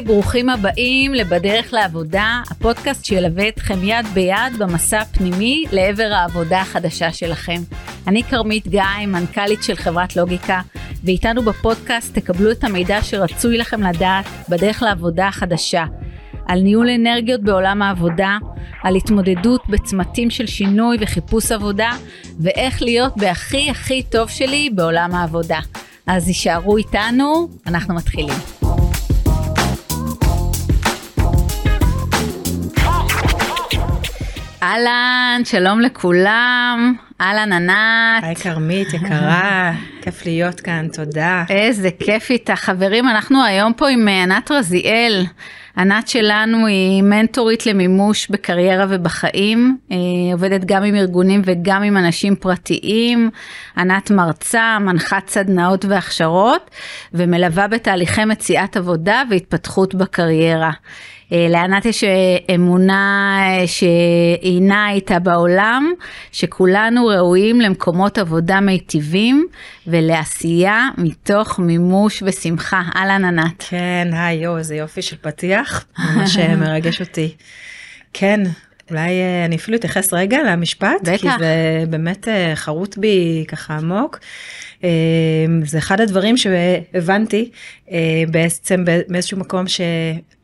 ברוכים הבאים ל"בדרך לעבודה", הפודקאסט שילווה אתכם יד ביד במסע הפנימי לעבר העבודה החדשה שלכם. אני כרמית גיא, מנכ"לית של חברת לוגיקה, ואיתנו בפודקאסט תקבלו את המידע שרצוי לכם לדעת בדרך לעבודה החדשה, על ניהול אנרגיות בעולם העבודה, על התמודדות בצמתים של שינוי וחיפוש עבודה, ואיך להיות בהכי הכי טוב שלי בעולם העבודה. אז יישארו איתנו, אנחנו מתחילים. אהלן, שלום לכולם, אהלן ענת. היי כרמית יקרה, כיף להיות כאן, תודה. איזה כיף איתה. חברים, אנחנו היום פה עם אה, ענת רזיאל. ענת שלנו היא מנטורית למימוש בקריירה ובחיים, היא אה, עובדת גם עם ארגונים וגם עם אנשים פרטיים. ענת מרצה, מנחת סדנאות והכשרות, ומלווה בתהליכי מציאת עבודה והתפתחות בקריירה. אה, לענת יש אה, אמונה אה, שעינה איתה בעולם, שכולנו ראויים למקומות עבודה מיטיבים ולעשייה מתוך מימוש ושמחה. אהלן ענת. כן, היי, יו, איזה יופי של פתיח, ממש מרגש אותי. כן, אולי אני אפילו אתייחס רגע למשפט, בטח. כי זה באמת חרוט בי ככה עמוק. זה אחד הדברים שהבנתי בעצם באיזשהו מקום ש...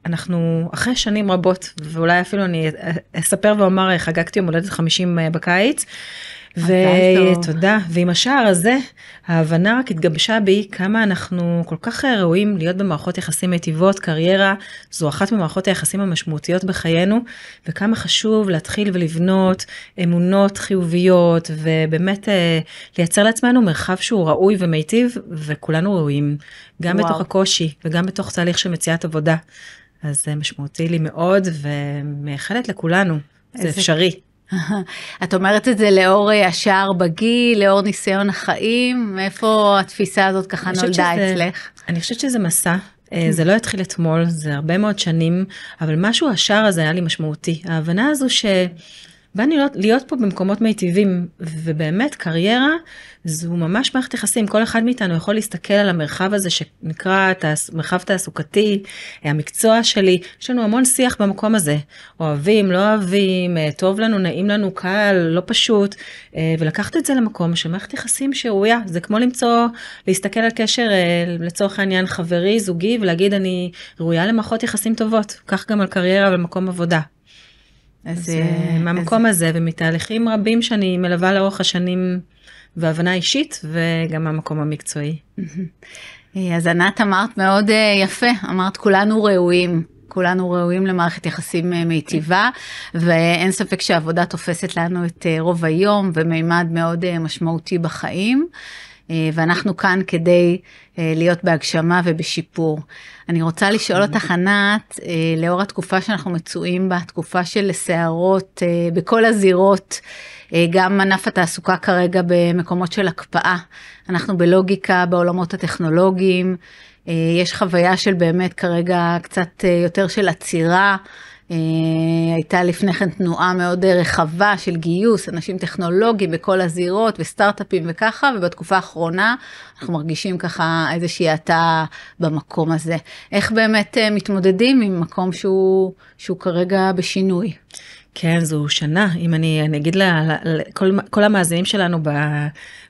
אנחנו אחרי שנים רבות ואולי אפילו אני אספר ואומר חגגתי יום הולדת 50 אה, בקיץ. ותודה ועם השער הזה ההבנה רק התגבשה בי כמה אנחנו כל כך ראויים להיות במערכות יחסים מיטיבות קריירה זו אחת ממערכות היחסים המשמעותיות בחיינו וכמה חשוב להתחיל ולבנות אמונות חיוביות ובאמת אה, לייצר לעצמנו מרחב שהוא ראוי ומיטיב וכולנו ראויים גם וואו. בתוך הקושי וגם בתוך תהליך של מציאת עבודה. אז זה משמעותי לי מאוד ומאחלת לכולנו, זה אפשרי. את אומרת את זה לאור אה, השער בגיל, לאור ניסיון החיים, מאיפה התפיסה הזאת ככה נולדה שזה, אצלך? אני חושבת שזה מסע. אה, זה לא התחיל אתמול, זה הרבה מאוד שנים, אבל משהו השער הזה היה לי משמעותי. ההבנה הזו ש... באנו להיות, להיות פה במקומות מיטיבים, ובאמת קריירה זו ממש מערכת יחסים, כל אחד מאיתנו יכול להסתכל על המרחב הזה שנקרא תעס, מרחב תעסוקתי, המקצוע שלי, יש לנו המון שיח במקום הזה, אוהבים, לא אוהבים, אה, טוב לנו, נעים לנו, קל, לא פשוט, אה, ולקחת את זה למקום של מערכת יחסים שראויה, זה כמו למצוא, להסתכל על קשר אה, לצורך העניין חברי, זוגי, ולהגיד אני ראויה למערכות יחסים טובות, כך גם על קריירה ומקום עבודה. אז, אז מהמקום הזה ומתהליכים רבים שאני מלווה לאורך השנים והבנה אישית וגם מהמקום המקצועי. אז ענת אמרת מאוד אה, יפה, אמרת כולנו ראויים. כולנו ראויים למערכת יחסים אה, מיטיבה ואין ספק שעבודה תופסת לנו את אה, רוב היום ומימד מאוד משמעותי בחיים. ואנחנו כאן כדי להיות בהגשמה ובשיפור. אני רוצה לשאול אותך ענת, לאור התקופה שאנחנו מצויים בה, תקופה של סערות בכל הזירות, אה, גם ענף התעסוקה כרגע במקומות של הקפאה. אנחנו בלוגיקה בעולמות הטכנולוגיים, אה, יש חוויה של באמת כרגע קצת אה, יותר של עצירה. הייתה לפני כן תנועה מאוד רחבה של גיוס אנשים טכנולוגיים בכל הזירות וסטארט-אפים וככה ובתקופה האחרונה אנחנו מרגישים ככה איזושהי האטה במקום הזה. איך באמת מתמודדים עם מקום שהוא, שהוא כרגע בשינוי? כן, זו שנה, אם אני, אני אגיד לכל המאזינים שלנו ב,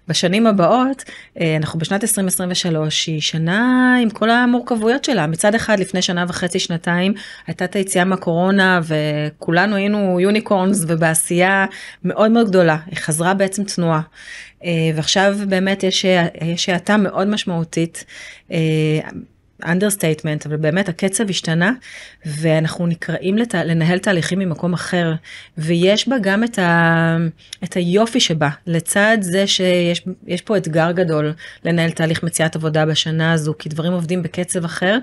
בשנים הבאות, אה, אנחנו בשנת 2023, היא שנה עם כל המורכבויות שלה. מצד אחד, לפני שנה וחצי, שנתיים, הייתה את היציאה מהקורונה, וכולנו היינו יוניקורנס ובעשייה מאוד מאוד גדולה. היא חזרה בעצם תנועה. אה, ועכשיו באמת יש האטה מאוד משמעותית. understatement אבל באמת הקצב השתנה ואנחנו נקראים לת... לנהל תהליכים ממקום אחר ויש בה גם את, ה... את היופי שבה. לצד זה שיש פה אתגר גדול לנהל תהליך מציאת עבודה בשנה הזו כי דברים עובדים בקצב אחר.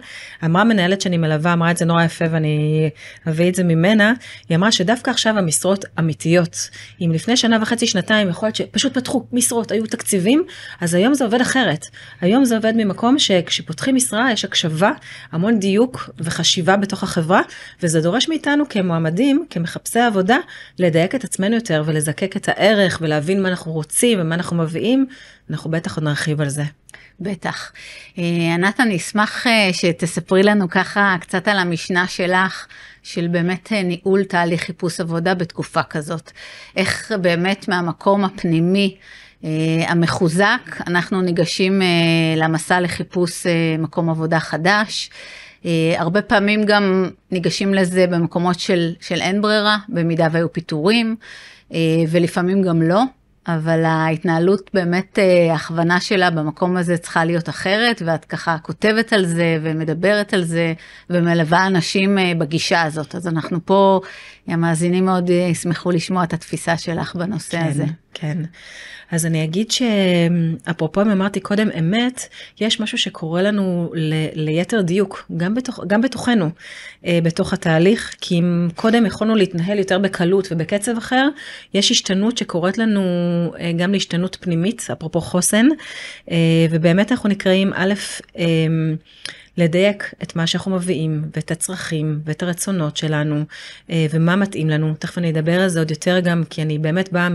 אמרה מנהלת שאני מלווה אמרה את זה נורא יפה ואני אביא את זה ממנה. היא אמרה שדווקא עכשיו המשרות אמיתיות אם לפני שנה וחצי שנתיים יכול להיות שפשוט פתחו משרות היו תקציבים אז היום זה עובד אחרת. היום זה עובד ממקום שכשפותחים משרה יש הקשבה, המון דיוק וחשיבה בתוך החברה, וזה דורש מאיתנו כמועמדים, כמחפשי עבודה, לדייק את עצמנו יותר ולזקק את הערך ולהבין מה אנחנו רוצים ומה אנחנו מביאים, אנחנו בטח עוד נרחיב על זה. בטח. אה, ענת, אני אשמח אה, שתספרי לנו ככה קצת על המשנה שלך, של באמת אה, ניהול תהליך חיפוש עבודה בתקופה כזאת. איך באמת מהמקום הפנימי המחוזק, אנחנו ניגשים למסע לחיפוש מקום עבודה חדש. הרבה פעמים גם ניגשים לזה במקומות של, של אין ברירה, במידה והיו פיטורים, ולפעמים גם לא. אבל ההתנהלות באמת, אה, ההכוונה שלה במקום הזה צריכה להיות אחרת, ואת ככה כותבת על זה ומדברת על זה ומלווה אנשים אה, בגישה הזאת. אז אנחנו פה, המאזינים מאוד אה, ישמחו לשמוע את התפיסה שלך בנושא כן, הזה. כן. אז אני אגיד שאפרופו אם אמרתי קודם אמת, יש משהו שקורה לנו ל, ליתר דיוק, גם, בתוך, גם בתוכנו, אה, בתוך התהליך, כי אם קודם יכולנו להתנהל יותר בקלות ובקצב אחר, יש השתנות שקורית לנו אה, גם להשתנות פנימית, אפרופו חוסן, אה, ובאמת אנחנו נקראים א', אה, לדייק את מה שאנחנו מביאים ואת הצרכים ואת הרצונות שלנו אה, ומה מתאים לנו. תכף אני אדבר על זה עוד יותר גם כי אני באמת באה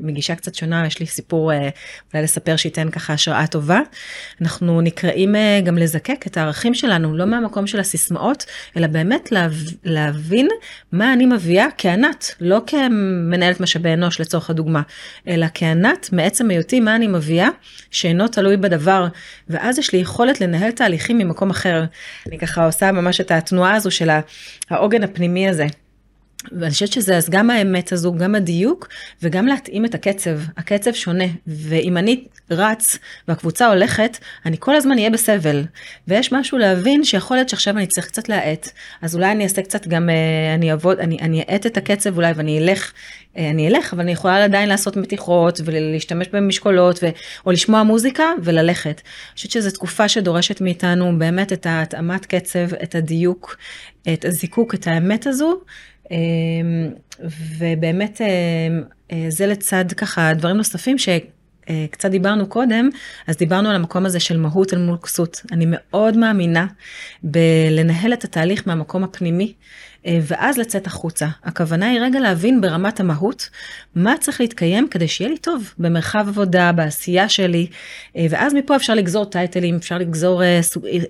מגישה קצת שונה, יש לי סיפור אה, אולי לספר שייתן ככה השראה טובה. אנחנו נקראים אה, גם לזקק את הערכים שלנו, לא מהמקום של הסיסמאות, אלא באמת להבין מה אני מביאה כענת, לא כמנהלת משאבי אנוש לצורך הדוגמה, אלא כענת מעצם היותי מה אני מביאה, שאינו תלוי בדבר, ואז יש לי יכולת לנהל תהליכים ממקום אחר. אני ככה עושה ממש את התנועה הזו של העוגן הפנימי הזה. ואני חושבת שזה אז גם האמת הזו, גם הדיוק, וגם להתאים את הקצב. הקצב שונה, ואם אני רץ והקבוצה הולכת, אני כל הזמן אהיה בסבל. ויש משהו להבין שיכול להיות שעכשיו אני צריך קצת להאט, אז אולי אני אעשה קצת גם, אה, אני אעבוד, אני, אני אאט את הקצב אולי ואני אלך, אה, אני אלך, אבל אני יכולה עדיין לעשות מתיחות ולהשתמש במשקולות, ו, או לשמוע מוזיקה וללכת. אני חושבת שזו תקופה שדורשת מאיתנו באמת את ההתאמת קצב, את הדיוק, את הזיקוק, את האמת הזו. אמ, ובאמת אמ, אה, זה לצד ככה דברים נוספים שקצת דיברנו קודם, אז דיברנו על המקום הזה של מהות אל מול כסות. אני מאוד מאמינה בלנהל את התהליך מהמקום הפנימי. אה, ואז לצאת החוצה. הכוונה היא רגע להבין ברמת המהות מה צריך להתקיים כדי שיהיה לי טוב במרחב עבודה, בעשייה שלי, אה, ואז מפה אפשר לגזור טייטלים, אפשר לגזור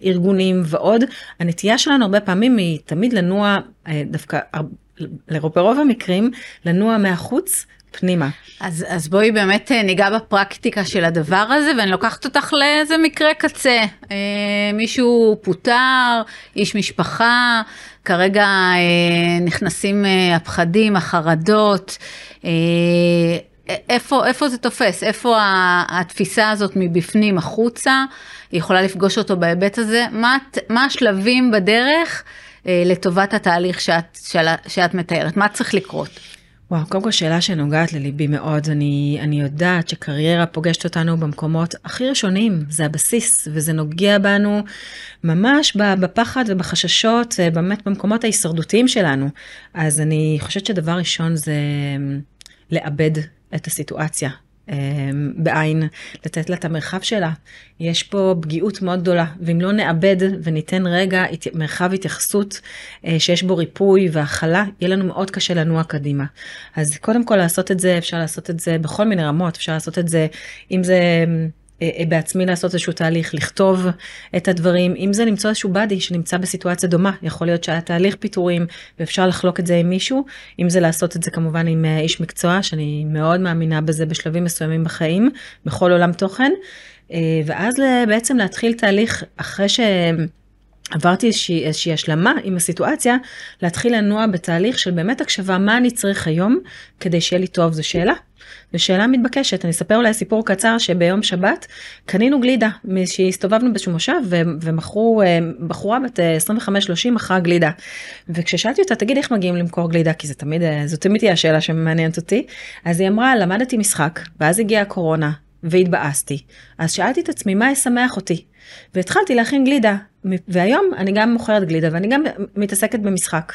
ארגונים ועוד. הנטייה שלנו הרבה פעמים היא תמיד לנוע דווקא ברוב המקרים, לנוע מהחוץ פנימה. אז, אז בואי באמת אה, ניגע בפרקטיקה של הדבר הזה, ואני לוקחת אותך לאיזה מקרה קצה. אה, מישהו פוטר, איש משפחה, כרגע אה, נכנסים אה, הפחדים, החרדות. אה, איפה, איפה זה תופס? איפה התפיסה הזאת מבפנים החוצה? היא יכולה לפגוש אותו בהיבט הזה? מה, מה השלבים בדרך? אה, לטובת התהליך שאת, שאת מתארת? מה צריך לקרות? וואו, קודם כל שאלה שנוגעת לליבי מאוד, אני, אני יודעת שקריירה פוגשת אותנו במקומות הכי ראשונים, זה הבסיס, וזה נוגע בנו ממש בפחד ובחששות, אה, באמת במקומות ההישרדותיים שלנו. אז אני חושבת שדבר ראשון זה לאבד את הסיטואציה, אמ, בעין, לתת לה את המרחב שלה. יש פה פגיעות מאוד גדולה, ואם לא נאבד וניתן רגע מרחב התייחסות אה, שיש בו ריפוי והכלה, יהיה לנו מאוד קשה לנוע קדימה. אז קודם כל לעשות את זה, אפשר לעשות את זה בכל מיני רמות, אפשר לעשות את זה, אם זה... אה, אה, בעצמי לעשות איזשהו תהליך, לכתוב את הדברים, אם זה למצוא איזשהו באדי שנמצא בסיטואציה דומה, יכול להיות שהיה תהליך פיטורים ואפשר לחלוק את זה עם מישהו, אם זה לעשות את זה כמובן עם אה, איש מקצוע, שאני מאוד מאמינה בזה בשלבים מסוימים בחיים, בכל עולם תוכן, ואז בעצם להתחיל תהליך אחרי ש... עברתי איזושהי, איזושהי השלמה עם הסיטואציה, להתחיל לנוע בתהליך של באמת הקשבה מה אני צריך היום כדי שיהיה לי טוב, זו שאלה. זו שאלה מתבקשת, אני אספר אולי סיפור קצר שביום שבת קנינו גלידה, שהסתובבנו באיזשהו מושב ומכרו, אה, בחורה בת 25-30 אה, מכרה גלידה. וכששאלתי אותה, תגיד איך מגיעים למכור גלידה, כי זה תמיד, אה, זו תמיד תהיה השאלה שמעניינת אותי, אז היא אמרה, למדתי משחק, ואז הגיעה הקורונה, והתבאסתי. אז שאלתי את עצמי, מה ישמח אותי? והתחלתי להכין גלידה, והיום אני גם מוכרת גלידה ואני גם מתעסקת במשחק.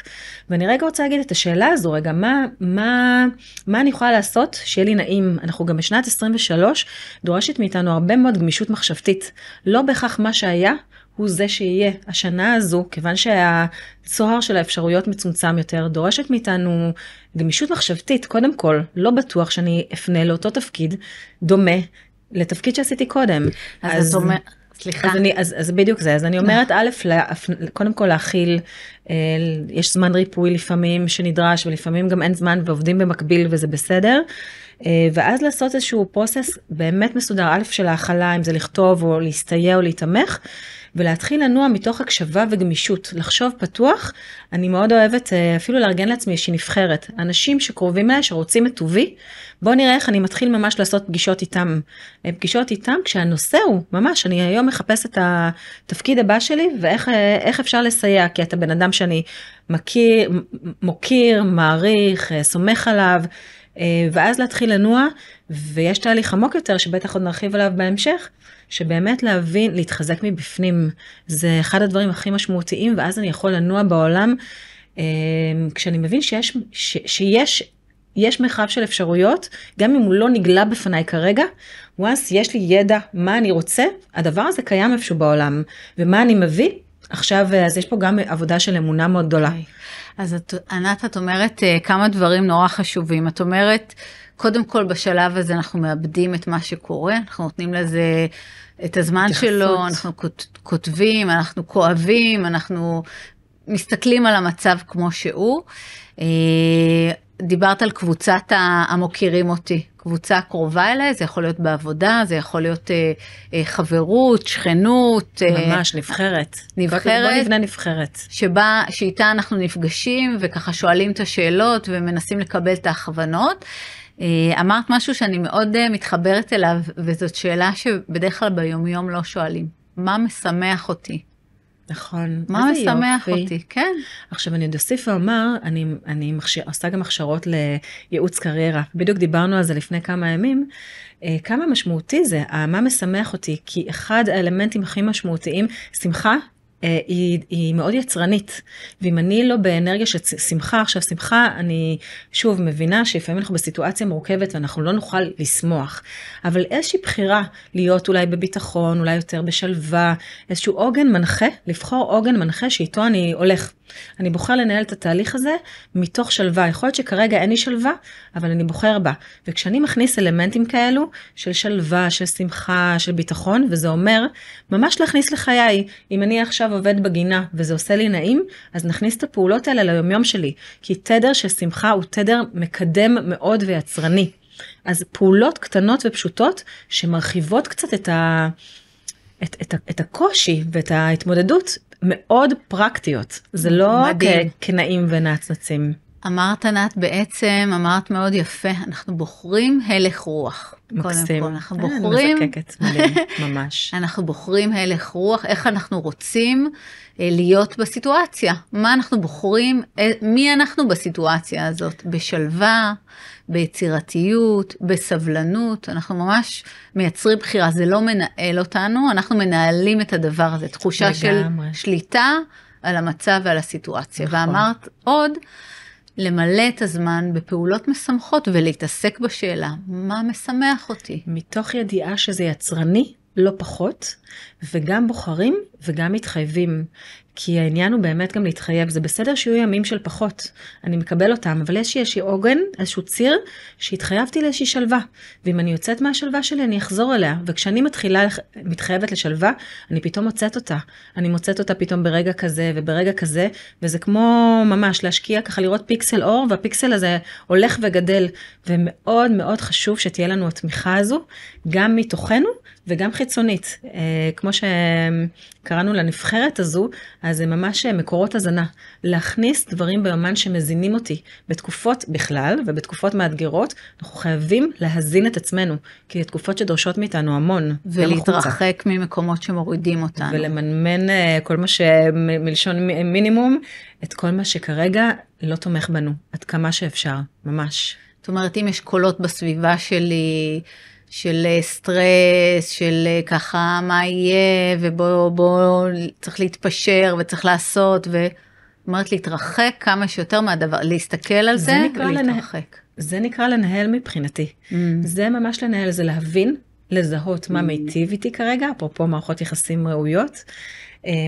ואני רגע רוצה להגיד את השאלה הזו, רגע, מה, מה, מה אני יכולה לעשות שיהיה לי נעים? אנחנו גם בשנת 23 דורשת מאיתנו הרבה מאוד גמישות מחשבתית. לא בהכרח מה שהיה הוא זה שיהיה. השנה הזו, כיוון שהצוהר של האפשרויות מצומצם יותר, דורשת מאיתנו גמישות מחשבתית, קודם כל, לא בטוח שאני אפנה לאותו תפקיד דומה לתפקיד שעשיתי קודם. אז את אומרת, סליחה. אז, אני, אז, אז בדיוק זה, אז אני אומרת, א', קודם כל להכיל, אה, יש זמן ריפוי לפעמים שנדרש, ולפעמים גם אין זמן ועובדים במקביל וזה בסדר. אה, ואז לעשות איזשהו פרוסס באמת מסודר, א', של ההכלה, אם זה לכתוב או להסתייע או להתמך. ולהתחיל לנוע מתוך הקשבה וגמישות, לחשוב פתוח. אני מאוד אוהבת אה, אפילו לארגן לעצמי איזושהי נבחרת. אנשים שקרובים אליי, שרוצים את טובי, בואו נראה איך אני מתחיל ממש לעשות פגישות איתם. אה, פגישות איתם כשהנושא הוא, ממש, אני היום מחפש את התפקיד הבא שלי ואיך אה, אפשר לסייע, כי אתה בן אדם שאני מכיר, מוקיר, מעריך, סומך עליו. ואז להתחיל לנוע, ויש תהליך עמוק יותר שבטח עוד נרחיב עליו בהמשך, שבאמת להבין, להתחזק מבפנים, זה אחד הדברים הכי משמעותיים, ואז אני יכול לנוע בעולם, אה, כשאני מבין שיש, ש, שיש יש מרחב של אפשרויות, גם אם הוא לא נגלה בפניי כרגע, once יש לי ידע מה אני רוצה, הדבר הזה קיים איפשהו בעולם, ומה אני מביא, עכשיו, אז יש פה גם עבודה של אמונה מאוד גדולה. אוקיי. אז את, ענת, את אומרת uh, כמה דברים נורא חשובים. את אומרת, קודם כל בשלב הזה אנחנו מאבדים את מה שקורה, אנחנו נותנים לזה את הזמן התייחסות. שלו, אנחנו כותבים, אנחנו כואבים, אנחנו מסתכלים על המצב כמו שהוא. אה, דיברת על קבוצת המוקירים אותי, קבוצה קרובה אליי, זה יכול להיות בעבודה, זה יכול להיות אה, אה, חברות, שכנות. ממש, נבחרת. נבחרת. בוא נבנה נבחרת. שבה, שאיתה אנחנו נפגשים וככה שואלים את השאלות ומנסים לקבל את ההכוונות. אה, אמרת משהו שאני מאוד אה, מתחברת אליו, וזאת שאלה שבדרך כלל ביומיום לא שואלים. מה משמח אותי? נכון. מה משמח יופי. אותי, כן. עכשיו אני עוד אוסיף ואומר, אני, אני מחשיר, עושה גם הכשרות לייעוץ קריירה. בדיוק דיברנו על זה לפני כמה ימים. אה, כמה משמעותי זה, מה משמח אותי, כי אחד האלמנטים הכי משמעותיים, שמחה אה, היא, היא מאוד יצרנית, ואם אני לא באנרגיה של שמחה, עכשיו שמחה, אני שוב מבינה שלפעמים אנחנו בסיטואציה מורכבת ואנחנו לא נוכל לשמוח, אבל איזושהי בחירה להיות אולי בביטחון, אולי יותר בשלווה, איזשהו עוגן מנחה, לבחור עוגן מנחה שאיתו אני הולך. אני בוחר לנהל את התהליך הזה מתוך שלווה. יכול להיות שכרגע אין לי שלווה, אבל אני בוחר בה. וכשאני מכניס אלמנטים כאלו של שלווה, של שמחה, של ביטחון, וזה אומר ממש להכניס לחיי. אם אני עכשיו עובד בגינה וזה עושה לי נעים, אז נכניס את הפעולות האלה ליומיום שלי. כי תדר של שמחה הוא תדר מקדם מאוד ויצרני. אז פעולות קטנות ופשוטות שמרחיבות קצת את ה... את, את, את הקושי ואת ההתמודדות מאוד פרקטיות, זה לא כנעים ונצנצים. אמרת ענת בעצם, אמרת מאוד יפה, אנחנו בוחרים הלך רוח. מקסים. קודם כל, אנחנו אה, בוחרים, מזקקת, מדהים, ממש. אנחנו בוחרים הלך רוח, איך אנחנו רוצים אה, להיות בסיטואציה, מה אנחנו בוחרים, אה, מי אנחנו בסיטואציה הזאת, בשלווה, ביצירתיות, בסבלנות, אנחנו ממש מייצרים בחירה, זה לא מנהל אותנו, אנחנו מנהלים את הדבר הזה, תחושה לגמרי. של שליטה על המצב ועל הסיטואציה. נכון. ואמרת עוד, למלא את הזמן בפעולות משמחות ולהתעסק בשאלה, מה משמח אותי? מתוך ידיעה שזה יצרני, לא פחות, וגם בוחרים וגם מתחייבים. כי העניין הוא באמת גם להתחייב, זה בסדר שיהיו ימים של פחות, אני מקבל אותם, אבל יש איזשהי עוגן, איזשהו ציר, שהתחייבתי לאיזושהי שלווה, ואם אני יוצאת מהשלווה שלי אני אחזור אליה, וכשאני מתחילה, מתחייבת לשלווה, אני פתאום מוצאת אותה, אני מוצאת אותה פתאום ברגע כזה וברגע כזה, וזה כמו ממש להשקיע ככה לראות פיקסל אור, והפיקסל הזה הולך וגדל, ומאוד מאוד חשוב שתהיה לנו התמיכה הזו, גם מתוכנו וגם חיצונית, אה, כמו שקראנו לנבחרת הזו, אז זה ממש מקורות הזנה. להכניס דברים ביומן שמזינים אותי. בתקופות בכלל ובתקופות מאתגרות, אנחנו חייבים להזין את עצמנו, כי תקופות שדורשות מאיתנו המון. ולהתרחק ממקומות שמורידים אותנו. ולמנמן אה, כל מה שמלשון מינימום, את כל מה שכרגע לא תומך בנו, עד כמה שאפשר, ממש. זאת אומרת, אם יש קולות בסביבה שלי, של אה, סטרס, של אה, ככה מה יהיה, ובוא, בוא, צריך להתפשר וצריך לעשות, ואומרת להתרחק כמה שיותר מהדבר, להסתכל על זה, זה ולהתרחק. לנה... זה נקרא לנהל מבחינתי. Mm. זה ממש לנהל, זה להבין לזהות מה מיטיב איתי כרגע, אפרופו מערכות יחסים ראויות,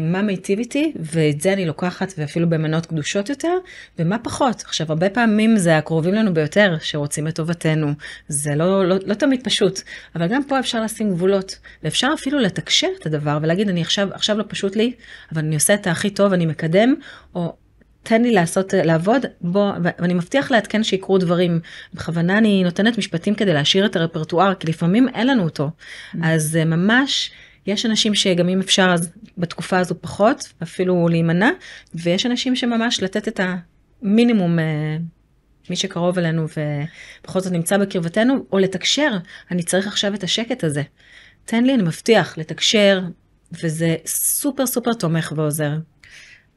מה מיטיב איתי, ואת זה אני לוקחת ואפילו במנות קדושות יותר, ומה פחות. עכשיו, הרבה פעמים זה הקרובים לנו ביותר שרוצים את טובתנו, זה לא, לא, לא תמיד פשוט, אבל גם פה אפשר לשים גבולות, ואפשר אפילו לתקשר את הדבר ולהגיד, אני עכשיו, עכשיו לא פשוט לי, אבל אני עושה את הכי טוב, אני מקדם, או תן לי לעשות, לעבוד, בוא, ואני מבטיח לעדכן שיקרו דברים. בכוונה אני נותנת משפטים כדי להשאיר את הרפרטואר, כי לפעמים אין לנו אותו. Mm. אז אה, ממש, יש אנשים שגם אם אפשר אז בתקופה הזו פחות, אפילו להימנע, ויש אנשים שממש לתת את המינימום. אה, מי שקרוב אלינו ובכל זאת נמצא בקרבתנו, או לתקשר, אני צריך עכשיו את השקט הזה. תן לי, אני מבטיח, לתקשר, וזה סופר סופר תומך ועוזר.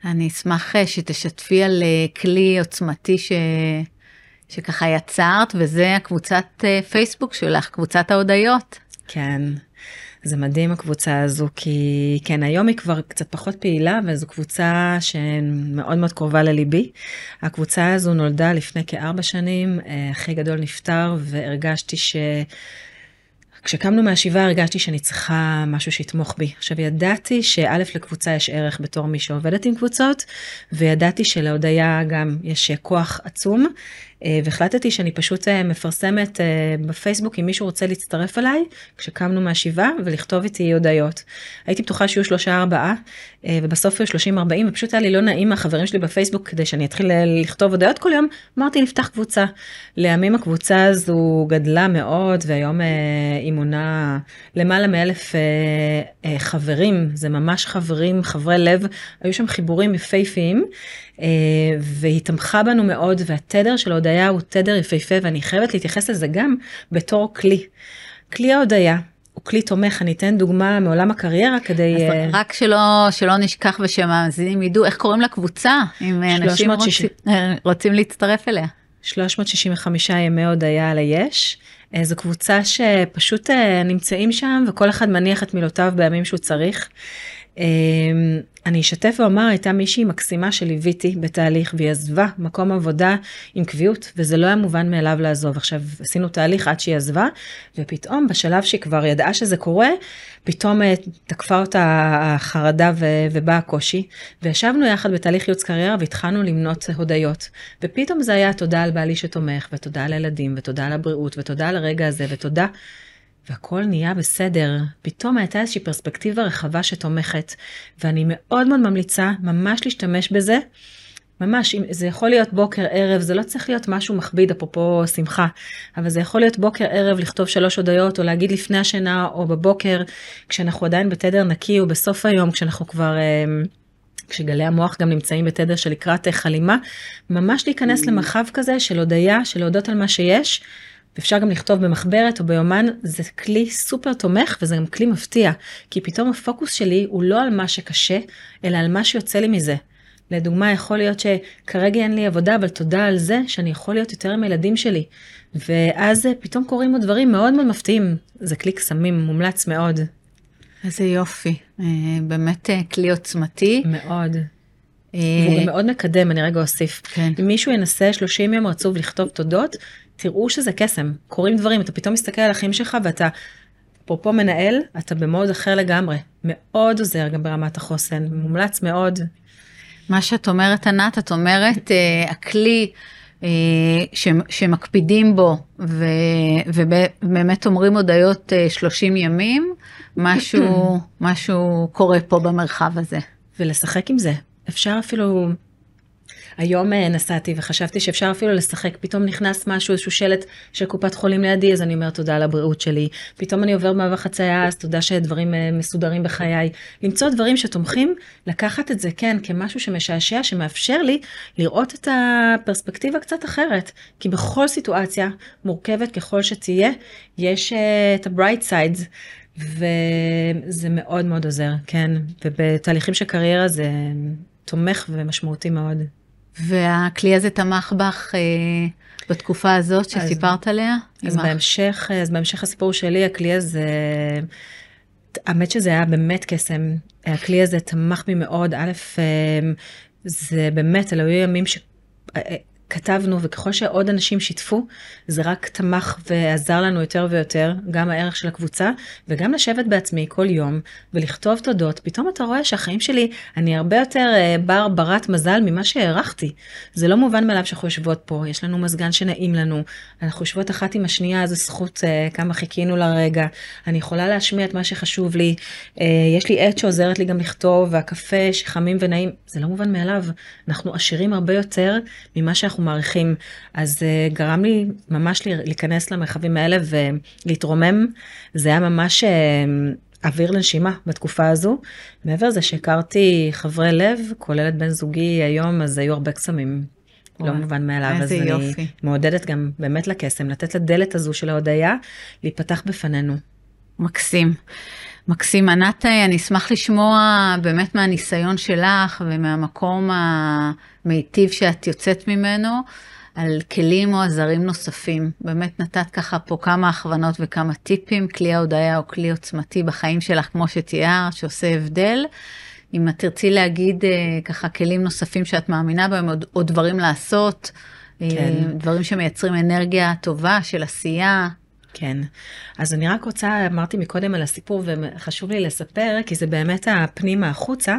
אני אשמח אה, שתשתפי על אה, כלי עוצמתי ש... שככה יצרת, וזה הקבוצת פייסבוק שלך, קבוצת ההודיות. כן, זה מדהים הקבוצה הזו, כי כן, היום היא כבר קצת פחות פעילה, וזו קבוצה שמאוד מאוד קרובה לליבי. הקבוצה הזו נולדה לפני כארבע שנים, אחי גדול נפטר, והרגשתי ש... כשקמנו מהשבעה הרגשתי שאני צריכה משהו שיתמוך בי. עכשיו ידעתי שא' לקבוצה יש ערך בתור מי שעובדת עם קבוצות, וידעתי שלהודיה גם יש כוח עצום, אה, והחלטתי שאני פשוט אה, מפרסמת אה, בפייסבוק אם מישהו רוצה להצטרף אליי כשקמנו מהשבעה ולכתוב איתי הודיות. הייתי בטוחה שיהיו שלושה ארבעה ובסוף היו שלושים ארבעים ופשוט היה לי לא נעים מהחברים שלי בפייסבוק כדי שאני אתחיל לכתוב הודיות כל יום אמרתי נפתח קבוצה. לימים הקבוצה הזו גדלה מאוד והיום היא מונה למעלה מאלף חברים זה ממש חברים חברי לב היו שם חיבורים יפהפיים. אה, והיא תמכה בנו מאוד, והתדר של ההודיה הוא תדר יפהפה, ואני חייבת להתייחס לזה גם בתור כלי. כלי ההודיה הוא כלי תומך, אני אתן דוגמה מעולם הקריירה כדי... אז אה, רק שלא, שלא נשכח ושהמאזינים ידעו איך קוראים לקבוצה, אם 360. אנשים רוצים, אה, רוצים להצטרף אליה. 365 ימי הודיה על היש. זו קבוצה שפשוט נמצאים שם וכל אחד מניח את מילותיו בימים שהוא צריך. אני אשתף ואומר, הייתה מישהי מקסימה שליוויתי בתהליך והיא עזבה מקום עבודה עם קביעות, וזה לא היה מובן מאליו לעזוב. עכשיו, עשינו תהליך עד שהיא עזבה, ופתאום בשלב שהיא כבר ידעה שזה קורה, פתאום אה, תקפה אותה החרדה ו- ובא הקושי, וישבנו יחד בתהליך ייעוץ קריירה והתחלנו למנות הודיות. ופתאום זה היה תודה על בעלי שתומך, ותודה על הילדים, ותודה על הבריאות, ותודה על הרגע הזה, ותודה והכל נהיה בסדר. פתאום הייתה איזושהי פרספקטיבה רחבה שתומכת, ואני מאוד מאוד ממליצה ממש להשתמש בזה. ממש, זה יכול להיות בוקר ערב, זה לא צריך להיות משהו מכביד, אפרופו שמחה, אבל זה יכול להיות בוקר ערב לכתוב שלוש הודיות, או להגיד לפני השינה, או בבוקר, כשאנחנו עדיין בתדר נקי, או בסוף היום, כשאנחנו כבר... אמ, כשגלי המוח גם נמצאים בתדר של לקראת חלימה, ממש להיכנס. למרחב כזה של הודיה, של להודות על מה שיש, ואפשר גם לכתוב במחברת או ביומן, זה כלי סופר תומך וזה גם כלי מפתיע, כי פתאום הפוקוס שלי הוא לא על מה שקשה, אלא על מה שיוצא לי מזה. לדוגמה, יכול להיות שכרגע אין לי עבודה, אבל תודה על זה שאני יכול להיות יותר עם הילדים שלי. ואז פתאום קורים עוד דברים מאוד מאוד מפתיעים. זה כלי קסמים, מומלץ מאוד. איזה יופי, אה, באמת אה, כלי עוצמתי. מאוד. אה, והוא גם מאוד מקדם, אני רגע אוסיף. כן. אם מישהו ינסה 30 יום רצוף לכתוב תודות, תראו שזה קסם, קורים דברים, אתה פתאום מסתכל על החיים שלך ואתה, אפרופו מנהל, אתה במוד אחר לגמרי, מאוד עוזר גם ברמת החוסן, מומלץ מאוד. מה שאת אומרת ענת, את אומרת uh, הכלי uh, ש, שמקפידים בו ו, ובאמת אומרים הודיות uh, 30 ימים, משהו, משהו קורה פה במרחב הזה. ולשחק עם זה, אפשר אפילו היום אה, נסעתי וחשבתי שאפשר אפילו לשחק, פתאום נכנס משהו, איזשהו שלט של קופת חולים לידי, אז אני אומרת תודה על הבריאות שלי. פתאום אני עובר מעבר חצייה, אז תודה שדברים אה, מסודרים בחיי. למצוא דברים שתומכים, לקחת את זה, כן, כמשהו שמשעשע, שמאפשר לי לראות את הפרספקטיבה קצת אחרת. כי בכל סיטואציה, מורכבת ככל שתהיה, יש uh, את ה-bright sides. וזה מאוד מאוד עוזר, כן, ובתהליכים של קריירה זה תומך ומשמעותי מאוד. והכלי הזה תמך בך אה, בתקופה הזאת שסיפרת אז, עליה? אז בהמשך, אז בהמשך הסיפור שלי, הכלי הזה, האמת שזה היה באמת קסם. הכלי הזה תמך בי מאוד. א', אה, זה באמת, אלו היו ימים ש... כתבנו וככל שעוד אנשים שיתפו, זה רק תמך ועזר לנו יותר ויותר, גם הערך של הקבוצה, וגם לשבת בעצמי כל יום ולכתוב תודות. פתאום אתה רואה שהחיים שלי, אני הרבה יותר אה, בר ברת מזל ממה שהערכתי. זה לא מובן מאליו שאנחנו יושבות פה, יש לנו מזגן שנעים לנו, אנחנו יושבות אחת עם השנייה, זו זכות, אה, כמה חיכינו לרגע. אני יכולה להשמיע את מה שחשוב לי, אה, יש לי עט שעוזרת לי גם לכתוב, והקפה שחמים ונעים, זה לא מובן מאליו. אנחנו עשירים הרבה יותר ממה שאנחנו מעריכים. אז uh, גרם לי ממש להיכנס למרחבים האלה ולהתרומם. זה היה ממש uh, אוויר לנשימה בתקופה הזו. מעבר לזה שהכרתי חברי לב, כולל את בן זוגי היום, אז היו הרבה קסמים. לא מובן מאליו, אז יופי. אני מעודדת גם באמת לקסם, לתת לדלת הזו של ההודיה להיפתח בפנינו. מקסים. מקסים. ענת, אני אשמח לשמוע באמת מהניסיון שלך ומהמקום המיטיב שאת יוצאת ממנו, על כלים או עזרים נוספים. באמת נתת ככה פה כמה הכוונות וכמה טיפים, כלי ההודיה או כלי עוצמתי בחיים שלך, כמו שתיארת, שעושה הבדל. אם את תרצי להגיד אה, ככה כלים נוספים שאת מאמינה בהם, או דברים לעשות, אה, כן. דברים שמייצרים אנרגיה טובה של עשייה. כן, אז אני רק רוצה, אמרתי מקודם על הסיפור וחשוב לי לספר, כי זה באמת הפנימה החוצה,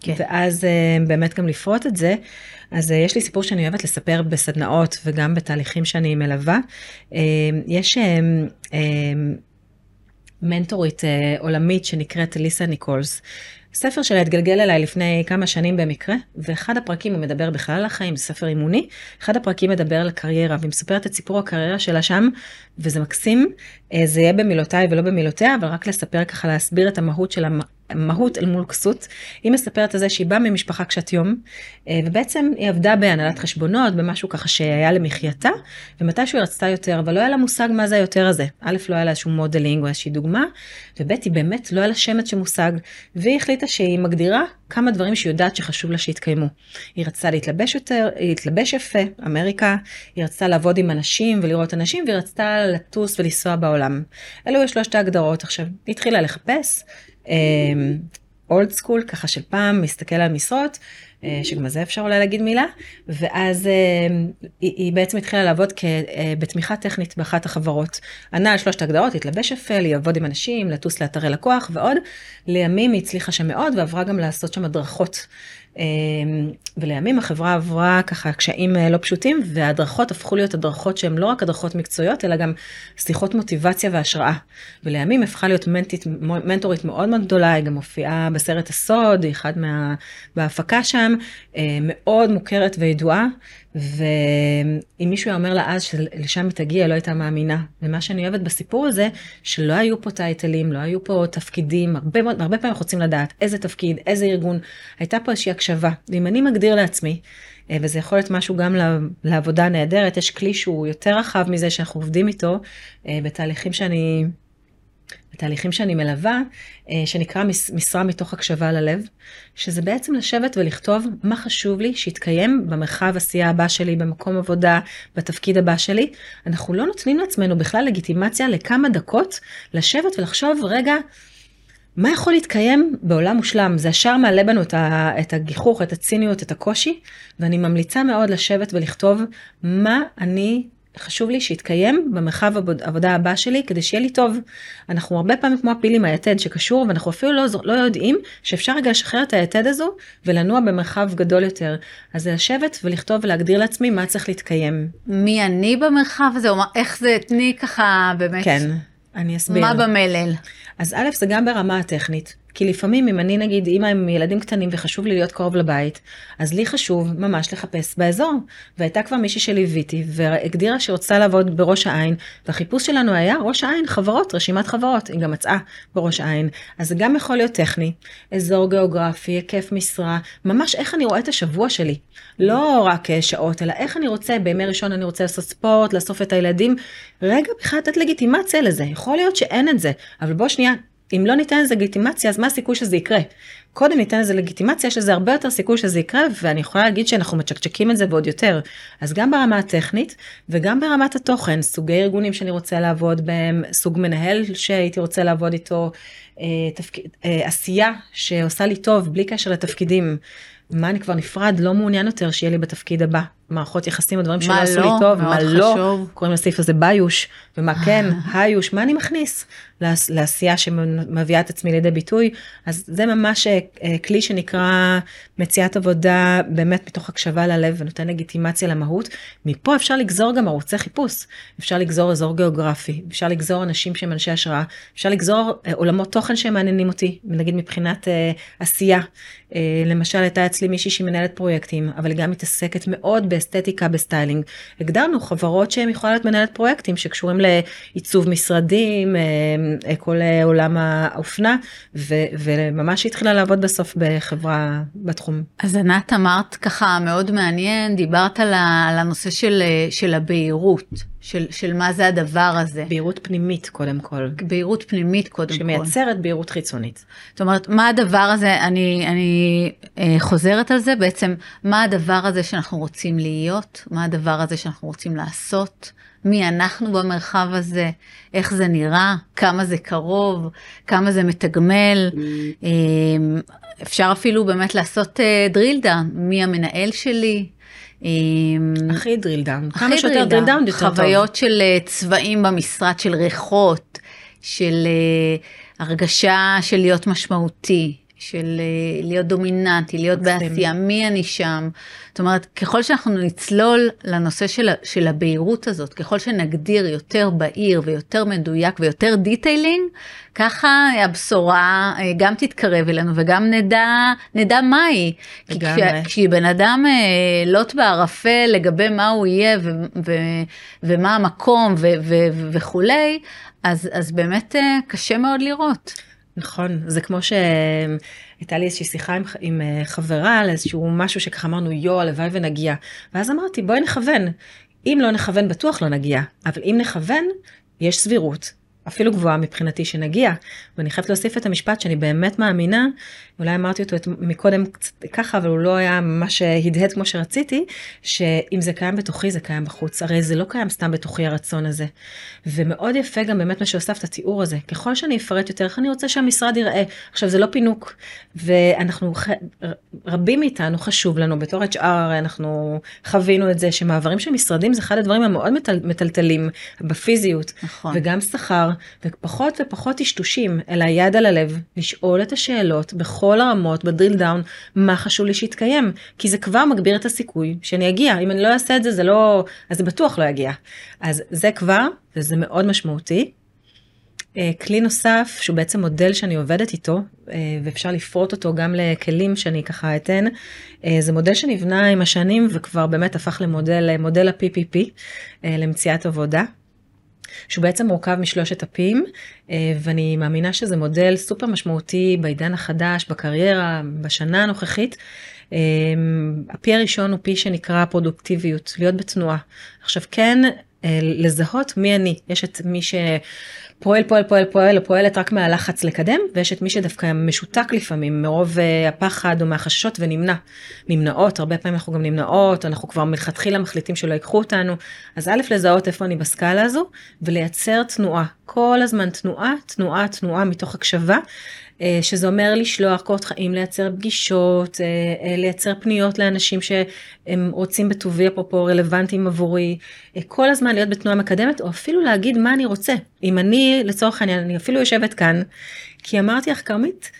כן. ואז אה, באמת גם לפרוט את זה. אז אה, יש לי סיפור שאני אוהבת לספר בסדנאות וגם בתהליכים שאני מלווה. אה, יש מנטורית עולמית שנקראת ליסה ניקולס. ספר שלה התגלגל אליי לפני כמה שנים במקרה, ואחד הפרקים הוא מדבר בכלל על החיים, זה ספר אימוני, אחד הפרקים מדבר על הקריירה, והיא מספרת את סיפור הקריירה שלה שם, וזה מקסים, זה יהיה במילותיי ולא במילותיה, אבל רק לספר ככה, להסביר את המהות של מהות אל מול כסות. היא מספרת על זה שהיא באה ממשפחה קשת יום, אה, ובעצם היא עבדה בהנהלת חשבונות, במשהו ככה שהיה למחייתה, ומתישהו היא רצתה יותר, אבל לא היה לה מושג מה זה היותר הזה. א', לא היה לה איזשהו modeling או איזושהי דוגמה, וב', היא באמת לא היה לה שמץ של מושג, והיא החליטה שהיא מגדירה כמה דברים שהיא יודעת שחשוב לה שיתקיימו. היא רצתה להתלבש יותר, להתלבש יפה, אמריקה, היא רצתה לעבוד עם אנשים ולראות אנשים, והיא רצתה לטוס ולנסוע בעולם. אלו היו שלושת ההגדרות. עכשיו, היא התחילה לחפש, אולד אמ, סקול ככה של פעם מסתכל על משרות אה, שגם זה אפשר אולי להגיד מילה ואז אמ, היא, היא בעצם התחילה לעבוד אה, בתמיכה טכנית באחת החברות. ענה על שלושת הגדרות התלבש יפה לעבוד עם אנשים לטוס לאתרי לקוח ועוד לימים היא הצליחה שם מאוד ועברה גם לעשות שם הדרכות ולימים החברה עברה ככה קשיים אה, לא פשוטים וההדרכות הפכו להיות הדרכות שהן לא רק הדרכות מקצועיות אלא גם שיחות מוטיבציה והשראה. ולימים הפכה להיות מנטית, מנטורית מאוד מאוד גדולה, היא גם מופיעה בסרט הסוד, היא אחת מה... בהפקה שם, אה, מאוד מוכרת וידועה. ואם מישהו היה אומר לה אז שלשם היא תגיע, לא הייתה מאמינה. ומה שאני אוהבת בסיפור הזה, שלא היו פה טייטלים, לא היו פה תפקידים, הרבה, הרבה פעמים רוצים לדעת איזה תפקיד, איזה ארגון, הייתה פה איזושהי הקשבה. ואם אני מגדיר לעצמי, אה, וזה יכול להיות משהו גם לעבודה נהדרת, יש כלי שהוא יותר רחב מזה שאנחנו עובדים איתו, אה, בתהליכים שאני בתהליכים שאני מלווה, אה, שנקרא משרה מתוך הקשבה ללב, שזה בעצם לשבת ולכתוב מה חשוב לי שיתקיים במרחב עשייה הבא שלי, במקום עבודה, בתפקיד הבא שלי. אנחנו לא נותנים לעצמנו בכלל לגיטימציה לכמה דקות לשבת ולחשוב, רגע, מה יכול להתקיים בעולם מושלם? זה ישר מעלה בנו את הגיחוך, את הציניות, את הקושי, ואני ממליצה מאוד לשבת ולכתוב מה אני חשוב לי שיתקיים במרחב העבודה הבא שלי כדי שיהיה לי טוב. אנחנו הרבה פעמים כמו הפיל עם היתד שקשור ואנחנו אפילו לא, לא יודעים שאפשר רגע לשחרר את היתד הזו ולנוע במרחב גדול יותר. אז זה לשבת ולכתוב ולהגדיר לעצמי מה צריך להתקיים. מי אני במרחב הזה או מה, איך זה תני ככה באמת. כן, אני אסביר. מה במלל? אז א' זה גם ברמה הטכנית. כי לפעמים אם אני נגיד אימא עם ילדים קטנים וחשוב לי להיות קרוב לבית, אז לי חשוב ממש לחפש באזור. והייתה כבר מישהי שליוויתי והגדירה שרוצה לעבוד בראש העין, והחיפוש שלנו היה ראש העין, חברות, רשימת חברות, היא גם מצאה בראש העין. אז זה גם יכול להיות טכני, אזור גיאוגרפי, היקף משרה, ממש איך אני רואה את השבוע שלי. לא רק אה, שעות, אלא איך אני רוצה, בימי ראשון אני רוצה לעשות ספורט, לאסוף את הילדים. רגע, בכלל לתת לגיטימציה לזה, יכול להיות שאין את זה, אבל בוא שנייה, אם לא ניתן לזה לגיטימציה, אז מה הסיכוי שזה יקרה? קודם ניתן לזה לגיטימציה, יש לזה הרבה יותר סיכוי שזה יקרה, ואני יכולה להגיד שאנחנו מצ'קצ'קים את זה ועוד יותר. אז גם ברמה הטכנית, וגם ברמת התוכן, סוגי ארגונים שאני רוצה לעבוד בהם, סוג מנהל שהייתי רוצה לעבוד איתו, אה, תפק... אה, עשייה שעושה לי טוב, בלי קשר לתפקידים. מה אני כבר נפרד, לא מעוניין יותר שיהיה לי בתפקיד הבא. מערכות יחסים או דברים שלא עשו לא? לי טוב, מה לא, חשוב. קוראים לסעיף הזה ביוש, ומה כן, היוש, מה אני מכניס לעש- לעשייה שמביאה את עצמי לידי ביטוי, אז זה ממש אה, אה, כלי שנקרא מציאת עבודה באמת מתוך הקשבה ללב ונותן לגיטימציה למהות. מפה אפשר לגזור גם ערוצי חיפוש, אפשר לגזור אזור גיאוגרפי, אפשר לגזור אנשים שהם אנשי השראה, אפשר לגזור אה, עולמות תוכן שמעניינים אותי, נגיד מבחינת אה, עשייה. אה, למשל הייתה אצלי מישהי שהיא מנהלת פרויקטים, אבל היא גם מתעסקת מאוד באסתטיקה, ב styling. הגדרנו חברות שהן יכולה להיות מנהלת פרויקטים שקשורים לעיצוב משרדים, אה, אה, כל אה, עולם האופנה, ו- וממש התחילה לעבוד בסוף בחברה בתחום. אז ענת אמרת ככה מאוד מעניין, דיברת על, הנושא של, של הבהירות, של, של מה זה הדבר הזה. בהירות פנימית קודם כל, בהירות פנימית קודם כל. שמייצרת בהירות חיצונית. זאת אומרת, מה הדבר הזה, אני, אני אה, חוזרת על זה, בעצם, מה הדבר הזה שאנחנו רוצים להיות, מה הדבר הזה שאנחנו רוצים לעשות, מי אנחנו במרחב הזה, איך זה נראה, כמה זה קרוב, כמה זה מתגמל. אה, אפשר אפילו באמת לעשות drill down, מי המנהל שלי. אה, הכי drill down, כמה שיותר drill drill down יותר טוב. חוויות של אה, צבעים במשרד, של ריחות, של אה, הרגשה של להיות משמעותי, של אה, להיות דומיננטי, להיות מקסים. בעשייה, מי אני שם. זאת אומרת, ככל שאנחנו נצלול לנושא של, של הבהירות הזאת, ככל שנגדיר יותר בהיר ויותר מדויק ויותר detailing, ככה הבשורה אה, גם תתקרב אלינו וגם נדע, נדע מה היא. כי. כשה- כשבן אדם אה, לוט בערפל לגבי מה הוא יהיה ו- ו- ומה המקום ו- ו- וכולי, אז, אז באמת קשה מאוד לראות. נכון, זה כמו שהייתה לי איזושהי שיחה עם, עם אה, חברה על איזשהו משהו שככה אמרנו יו הלוואי ונגיע. ואז אמרתי בואי נכוון. אם לא נכוון בטוח לא נגיע, אבל אם נכוון יש סבירות. אפילו גבוהה מבחינתי שנגיע, ואני חייבת להוסיף את המשפט שאני באמת מאמינה, אולי אמרתי אותו את- מקודם קצת ככה, אבל הוא לא היה ממש הדהד כמו שרציתי, שאם זה קיים בתוכי זה קיים בחוץ, הרי זה לא קיים סתם בתוכי הרצון הזה. ומאוד יפה גם באמת מה שהוספת, התיאור הזה, ככל שאני אפרט יותר איך אני רוצה שהמשרד ייראה. עכשיו זה לא פינוק, ואנחנו, ח- רבים מאיתנו חשוב לנו, בתור HR הרי אנחנו חווינו את זה, שמעברים של משרדים זה אחד הדברים המאוד מטל, מטלטלים בפיזיות. נכון. וגם שכר, ופחות ופחות טשטושים, אלא יד על הלב, לשאול את השאלות בכל הרמות, בדריל דאון, מה חשוב לי שיתקיים, כי זה כבר מגביר את הסיכוי שאני אגיע, אם אני לא אעשה את זה, זה לא, אז זה בטוח לא יגיע. אז זה כבר, וזה מאוד משמעותי. אה, כלי נוסף, שהוא בעצם מודל שאני עובדת איתו, אה, ואפשר לפרוט אותו גם לכלים שאני ככה אתן, אה, זה מודל שנבנה עם השנים וכבר באמת הפך למודל, מודל ה-PPP, למציאת עבודה. שהוא בעצם מורכב משלושת הפים, אה, ואני מאמינה שזה מודל סופר משמעותי בעידן החדש, בקריירה, בשנה הנוכחית. אה, הפי הראשון הוא פי שנקרא פרודוקטיביות, להיות בתנועה. עכשיו כן, אה, לזהות מי אני, יש את מי שפועל, פועל, פועל, פועל, או פועלת רק מהלחץ לקדם, ויש את מי שדווקא משותק לפעמים מרוב אה, הפחד או מהחששות ונמנע. נמנעות, הרבה פעמים אנחנו גם נמנעות, אנחנו כבר מלכתחילה מחליטים שלא ייקחו אותנו. אז א', לזהות איפה אני בסקאלה הזו, ולייצר תנועה. כל הזמן תנועה, תנועה, תנועה מתוך הקשבה. אה, שזה אומר לשלוח קורות חיים, לייצר פגישות, אה, אה, לייצר פניות לאנשים שהם רוצים בטובי אפרופו רלוונטיים עבורי, כל הזמן להיות בתנועה מקדמת, או אפילו להגיד מה אני רוצה. אם אני, לצורך העניין, אני אפילו יושבת כאן, כי אמרתי לך, כרמית,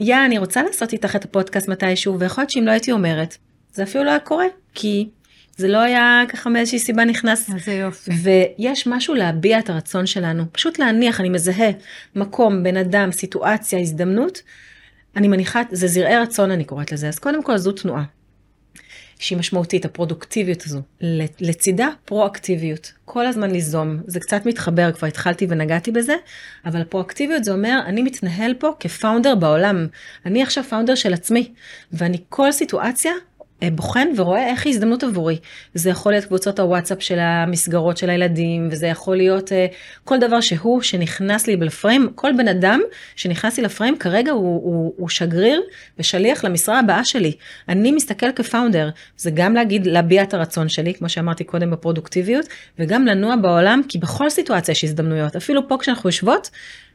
יא, אני רוצה לעשות איתך את הפודקאסט מתישהו, ויכול להיות שאם לא הייתי אומרת, זה אפילו לא היה קורה, כי זה לא היה ככה מאיזושהי סיבה נכנס. איזה יופי. ויש משהו להביע את הרצון שלנו, פשוט להניח, אני מזהה מקום, בן אדם, סיטואציה, הזדמנות, אני מניחה, זה זרעי רצון אני קוראת לזה, אז קודם כל זו תנועה. שהיא משמעותית, הפרודוקטיביות הזו. לצידה פרואקטיביות, כל הזמן ליזום, זה קצת מתחבר, כבר התחלתי ונגעתי בזה, אבל הפרואקטיביות זה אומר, אני מתנהל פה כפאונדר בעולם, אני עכשיו פאונדר של עצמי, ואני כל סיטואציה בוחן ורואה איך היא הזדמנות עבורי. זה יכול להיות קבוצות הוואטסאפ של המסגרות של הילדים, וזה יכול להיות uh, כל דבר שהוא שנכנס לי לפריים, כל בן אדם שנכנס לי לפריים כרגע הוא, הוא, הוא שגריר ושליח למשרה הבאה שלי. אני מסתכל כפאונדר, זה גם להגיד, להביע את הרצון שלי, כמו שאמרתי קודם בפרודוקטיביות, וגם לנוע בעולם, כי בכל סיטואציה יש הזדמנויות. אפילו פה כשאנחנו יושבות,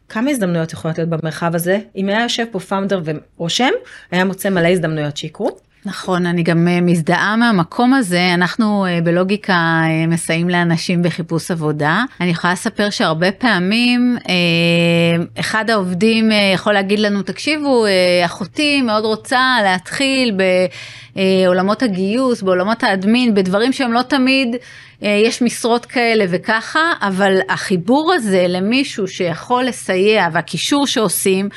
כמה הזדמנויות יכולות להיות במרחב הזה? אם היה יושב פה פאונדר ורושם, היה מוצא מלא הזדמנויות שיקרו. נכון, אני גם אה, מזדהה מהמקום הזה, אנחנו אה, בלוגיקה אה, מסייעים לאנשים בחיפוש עבודה. אני יכולה לספר שהרבה פעמים אחד העובדים יכול להגיד לנו, תקשיבו, אחותי מאוד רוצה להתחיל בעולמות הגיוס, בעולמות האדמין, בדברים שהם לא תמיד... יש משרות כאלה וככה, אבל החיבור הזה למישהו שיכול לסייע והקישור שעושים,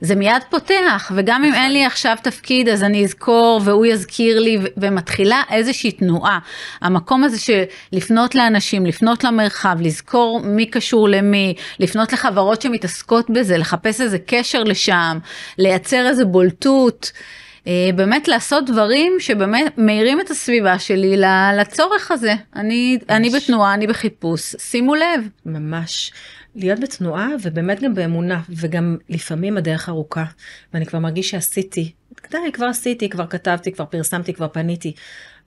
זה מיד פותח, וגם אם אין לי עכשיו תפקיד אז אני אזכור והוא יזכיר לי, ומתחילה איזושהי תנועה. המקום הזה של לפנות לאנשים, לפנות למרחב, לזכור מי קשור למי, לפנות לחברות שמתעסקות בזה, לחפש איזה קשר לשם, לייצר איזה בולטות. אה, באמת לעשות דברים שבאמת מאירים את הסביבה שלי לצורך הזה. אני, אני בתנועה, אני בחיפוש, שימו לב. ממש. להיות בתנועה ובאמת גם באמונה וגם לפעמים הדרך ארוכה ואני כבר מרגיש שעשיתי, די כבר עשיתי, כבר כתבתי, כבר פרסמתי, כבר פניתי,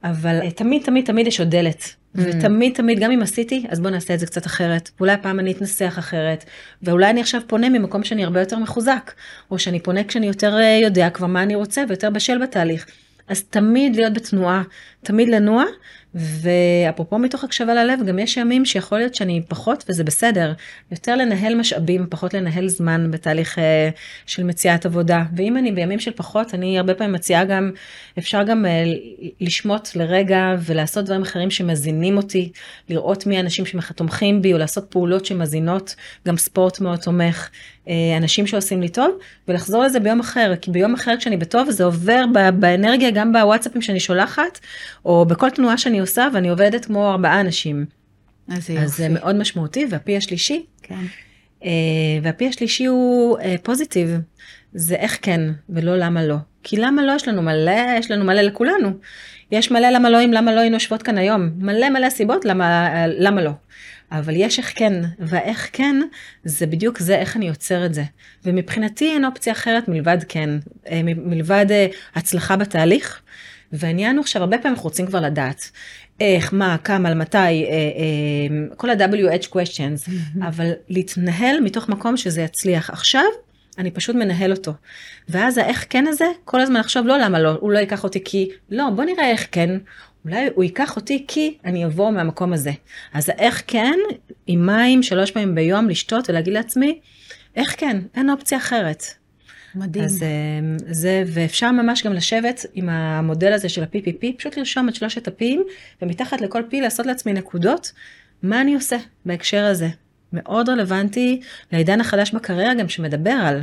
אבל אה, תמיד תמיד תמיד יש עוד דלת. ותמיד תמיד גם אם עשיתי אז בוא נעשה את זה קצת אחרת. ואולי פעם אני אתנסח אחרת. ואולי אני עכשיו פונה ממקום שאני הרבה יותר מחוזק או שאני פונה כשאני יותר אה, יודע כבר מה אני רוצה ויותר בשל בתהליך. אז תמיד להיות בתנועה, תמיד לנוע, ואפרופו מתוך הקשבה ללב, גם יש ימים שיכול להיות שאני פחות, וזה בסדר, יותר לנהל משאבים, פחות לנהל זמן בתהליך uh, של מציאת עבודה. ואם אני בימים של פחות, אני הרבה פעמים מציעה גם, אפשר גם uh, לשמוט לרגע ולעשות דברים אחרים שמזינים אותי, לראות מי האנשים שתומכים בי, או לעשות פעולות שמזינות, גם ספורט מאוד תומך. אה, אנשים שעושים לי טוב ולחזור לזה ביום אחר כי ביום אחר כשאני בטוב זה עובר באנרגיה גם בוואטסאפים שאני שולחת או בכל תנועה שאני עושה ואני עובדת כמו ארבעה אנשים. אז, אז זה מאוד משמעותי והפי השלישי. כן. אה, והפי השלישי הוא פוזיטיב אה, זה איך כן ולא למה לא כי למה לא יש לנו מלא יש לנו מלא לכולנו יש מלא למה לא אם למה לא היינו יושבות כאן היום מלא מלא סיבות למה למה לא. אבל יש איך כן, והאיך כן זה בדיוק זה איך אני יוצר את זה. ומבחינתי אין אופציה אחרת מלבד כן, אה, מלבד אה, הצלחה בתהליך. והעניין הוא עכשיו הרבה פעמים אנחנו רוצים כבר לדעת איך, מה, כמה, מתי, אה, אה, כל ה-WH questions, אבל להתנהל מתוך מקום שזה יצליח. עכשיו אני פשוט מנהל אותו. ואז האיך כן הזה, כל הזמן לחשוב לא למה לא, הוא לא ייקח אותי כי, לא, בוא נראה איך כן, אולי הוא ייקח אותי כי אני אבוא מהמקום הזה. אז איך כן, עם מים שלוש פעמים ביום לשתות ולהגיד לעצמי, איך כן, אין אופציה אחרת. מדהים. אז אה, זה, ואפשר ממש גם לשבת עם המודל הזה של ה-PPP, פשוט לרשום את שלושת הפים, ומתחת לכל פי לעשות לעצמי נקודות, מה אני עושה בהקשר הזה. מאוד רלוונטי לעידן החדש בקריירה גם שמדבר על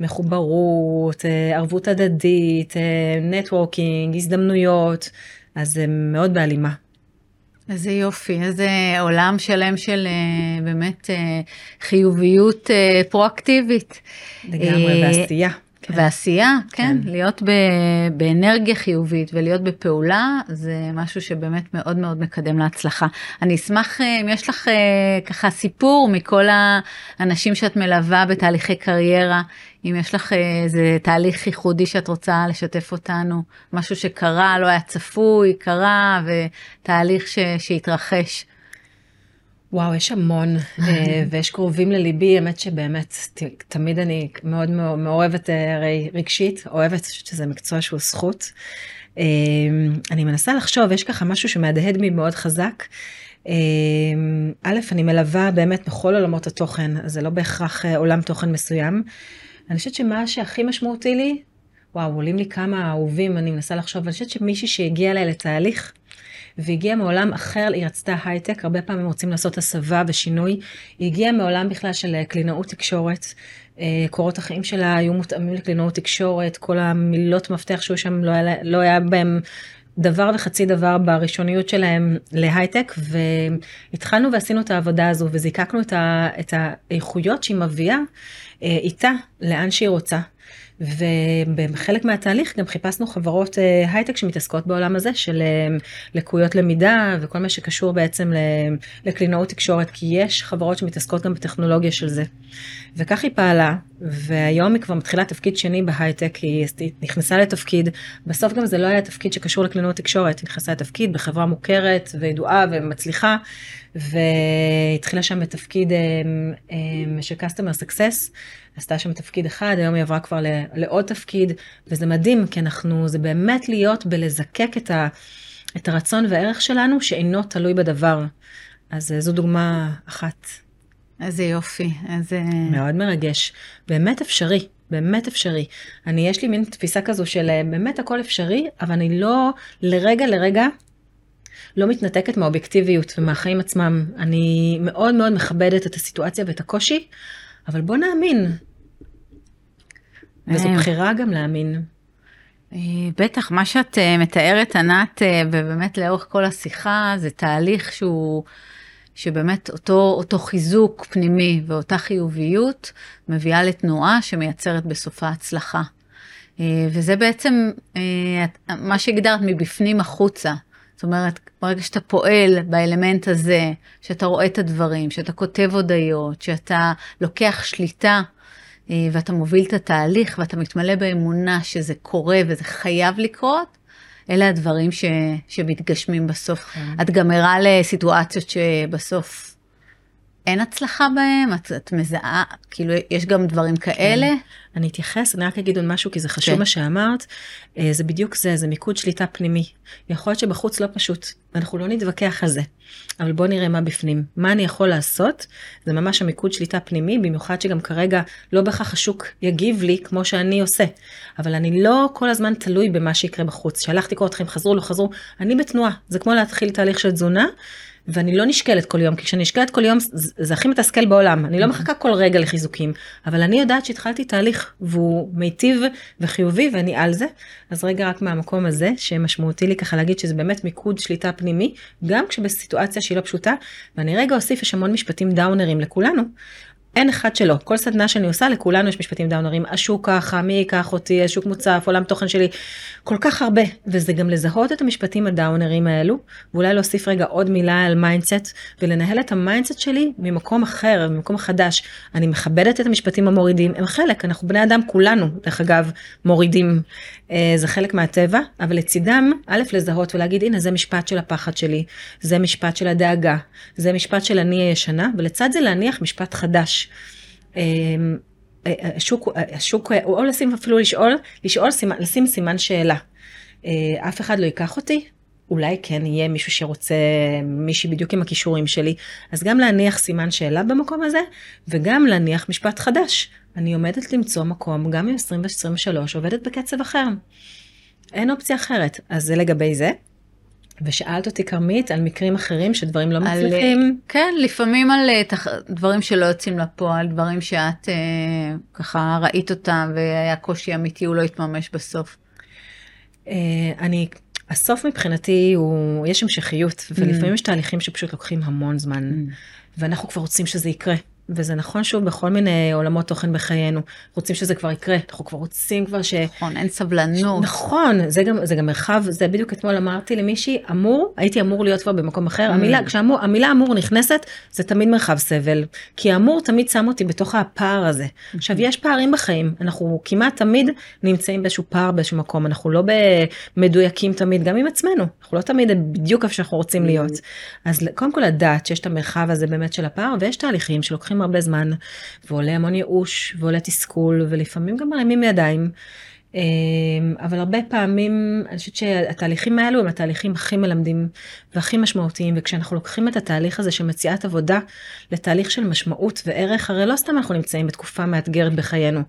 מחוברות, אה, ערבות הדדית, נטוורקינג, אה, הזדמנויות. אז זה מאוד בהלימה. איזה יופי, איזה עולם שלם של אה, באמת אה, חיוביות אה, פרואקטיבית. לגמרי, ועשייה. כן. ועשייה, כן, כן. להיות ב, באנרגיה חיובית ולהיות בפעולה זה משהו שבאמת מאוד מאוד מקדם להצלחה. אני אשמח אם יש לך ככה סיפור מכל האנשים שאת מלווה בתהליכי קריירה, אם יש לך איזה תהליך ייחודי שאת רוצה לשתף אותנו, משהו שקרה, לא היה צפוי, קרה, ותהליך ש, שהתרחש. וואו, יש המון, אה, ויש קרובים לליבי, האמת שבאמת, תמיד אני מאוד מאוהבת אה, הרי רגשית, אוהבת, שזה מקצוע שהוא זכות. אה, אני מנסה לחשוב, יש ככה משהו שמהדהד בי מאוד חזק. א', אני מלווה באמת בכל עולמות התוכן, אז זה לא בהכרח עולם תוכן מסוים. אני חושבת שמה שהכי משמעותי לי, וואו, עולים לי כמה אהובים, אני מנסה לחשוב, אני חושבת שמישהי שהגיע אליי לתהליך, והגיעה מעולם אחר, היא רצתה הייטק, הרבה פעמים רוצים לעשות הסבה ושינוי. היא הגיעה מעולם בכלל של אה, קלינאות תקשורת. אה, קורות החיים שלה היו מותאמים לקלינאות תקשורת, כל המילות מפתח שהיו שם לא היה, לא היה בהם דבר וחצי דבר בראשוניות שלהם להייטק והתחלנו ועשינו את העבודה הזו וזיקקנו את, ה, את האיכויות שהיא מביאה אה, איתה לאן שהיא רוצה. ובחלק מהתהליך גם חיפשנו חברות אה, הייטק שמתעסקות בעולם הזה של אה, לקויות למידה וכל מה שקשור בעצם לקלינאות תקשורת, כי יש חברות שמתעסקות גם בטכנולוגיה של זה. וכך היא פעלה, והיום היא כבר מתחילה תפקיד שני בהייטק, היא נכנסה לתפקיד, בסוף גם זה לא היה תפקיד שקשור לקלינאות תקשורת, היא נכנסה לתפקיד בחברה מוכרת וידועה ומצליחה, והתחילה שם בתפקיד אה, של customer success. עשתה שם תפקיד אחד, היום היא עברה כבר לעוד תפקיד, וזה מדהים, כי אנחנו, זה באמת להיות בלזקק את, ה, את הרצון והערך שלנו, שאינו תלוי בדבר. אז זו דוגמה אחת. איזה יופי, איזה... מאוד מרגש. באמת אפשרי, באמת אפשרי. אני, יש לי מין תפיסה כזו של אה, באמת הכל אפשרי, אבל אני לא לרגע לרגע לא מתנתקת מהאובייקטיביות ומהחיים עצמם. אני מאוד מאוד מכבדת את הסיטואציה ואת הקושי, אבל בוא נאמין. וזו אה. בחירה גם להאמין. אה, בטח, מה שאת מתארת, ענת, ובאמת לאורך כל השיחה, זה תהליך שהוא... שבאמת אותו, אותו חיזוק פנימי ואותה חיוביות מביאה לתנועה שמייצרת בסופה הצלחה. אה, וזה בעצם אה, מה שהגדרת מבפנים החוצה. זאת אומרת, ברגע שאתה פועל באלמנט הזה, שאתה רואה את הדברים, שאתה כותב הודיות, שאתה לוקח שליטה אה, ואתה מוביל את התהליך ואתה מתמלא באמונה שזה קורה וזה חייב לקרות, אלה הדברים ש, שמתגשמים בסוף. כן. את גם ערה לסיטואציות שבסוף אין הצלחה בהם, את, את מזהה, כאילו יש גם דברים כאלה. כן. אני אתייחס, אני רק אגיד עוד משהו כי זה חשוב כן. מה שאמרת, אה, זה בדיוק זה, זה מיקוד שליטה פנימי. יכול להיות שבחוץ לא פשוט, ואנחנו לא נתווכח על זה, אבל בוא נראה מה בפנים. מה אני יכול לעשות, זה ממש המיקוד שליטה פנימי, במיוחד שגם כרגע לא בהכרח השוק יגיב לי כמו שאני עושה, אבל אני לא כל הזמן תלוי במה שיקרה בחוץ. שלחתי קורות חיים, חזרו, לא חזרו, אני בתנועה, זה כמו להתחיל תהליך של תזונה. ואני לא נשקלת כל יום, כי כשאני נשקלת כל יום זה, זה הכי מתסכל בעולם, אני לא מחכה כל רגע לחיזוקים, אבל אני יודעת שהתחלתי תהליך והוא מיטיב וחיובי ואני על זה, אז רגע רק מהמקום הזה שמשמעותי לי ככה להגיד שזה באמת מיקוד שליטה פנימי, גם כשבסיטואציה שהיא לא פשוטה, ואני רגע אוסיף יש המון משפטים דאונרים לכולנו, אין אחד שלא. כל סדנה שאני עושה, לכולנו יש משפטים downerים. השוק ככה, מי ייקח אותי, השוק מוצף, עולם תוכן שלי, כל כך הרבה. וזה גם לזהות את המשפטים ה downerים האלו, ואולי להוסיף רגע עוד מילה על mindset, ולנהל את ה mindset שלי ממקום אחר, ממקום חדש. אני מכבדת את המשפטים המורידים, הם חלק, אנחנו בני אדם כולנו, דרך אגב, מורידים. אה, זה חלק מהטבע, אבל לצידם, א', לזהות ולהגיד, הנה, זה משפט של הפחד שלי, זה משפט של הדאגה, זה משפט של אני הישנה, ולצד זה להניח משפט חדש. השוק, השוק, או לשים אפילו לשאול, לשאול, לשים סימן שאלה. אה, אף אחד לא ייקח אותי? אולי כן יהיה מישהו שרוצה, מישהי בדיוק עם הכישורים שלי, אז גם להניח סימן שאלה במקום הזה, וגם להניח משפט חדש. אני עומדת למצוא מקום, גם עם 2023, עובדת בקצב אחר. אין אופציה אחרת. אז זה לגבי זה. ושאלת אותי כרמית על מקרים אחרים שדברים לא על, מצליחים. כן, לפעמים על אה, תח... דברים שלא יוצאים לפועל, דברים שאת אה, ככה ראית אותם והיה קושי אמיתי, הוא לא התממש בסוף. אה, אני, הסוף מבחינתי הוא, יש המשכיות, ולפעמים mm. יש תהליכים שפשוט לוקחים המון זמן, mm. ואנחנו כבר רוצים שזה יקרה. וזה נכון שוב בכל מיני עולמות תוכן בחיינו, רוצים שזה כבר יקרה, אנחנו כבר רוצים כבר ש... נכון, אין סבלנות. נכון, זה גם, זה גם מרחב, זה בדיוק אתמול אמרתי למישהי, אמור, הייתי אמור להיות כבר במקום אחר, mm. המילה, כשאמור, המילה אמור נכנסת, זה תמיד מרחב סבל, כי אמור תמיד שם אותי בתוך הפער הזה. Mm-hmm. עכשיו, יש פערים בחיים, אנחנו כמעט תמיד נמצאים באיזשהו פער באיזשהו מקום, אנחנו לא במדויקים תמיד, גם עם עצמנו, אנחנו לא תמיד בדיוק איפה שאנחנו רוצים mm. להיות. אז קודם כל לדעת שיש את המרחב הזה באמת של הפער, ויש תהליכים שלוקחים לוקחים הרבה זמן, ועולה המון ייאוש, ועולה תסכול, ולפעמים גם מרימים ידיים. אמ, אבל הרבה פעמים אני חושבת שהתהליכים האלו הם התהליכים הכי מלמדים והכי משמעותיים וכשאנחנו לוקחים את התהליך הזה של מציאת עבודה לתהליך של משמעות וערך הרי לא סתם אנחנו נמצאים בתקופה מאתגרת בחיינו.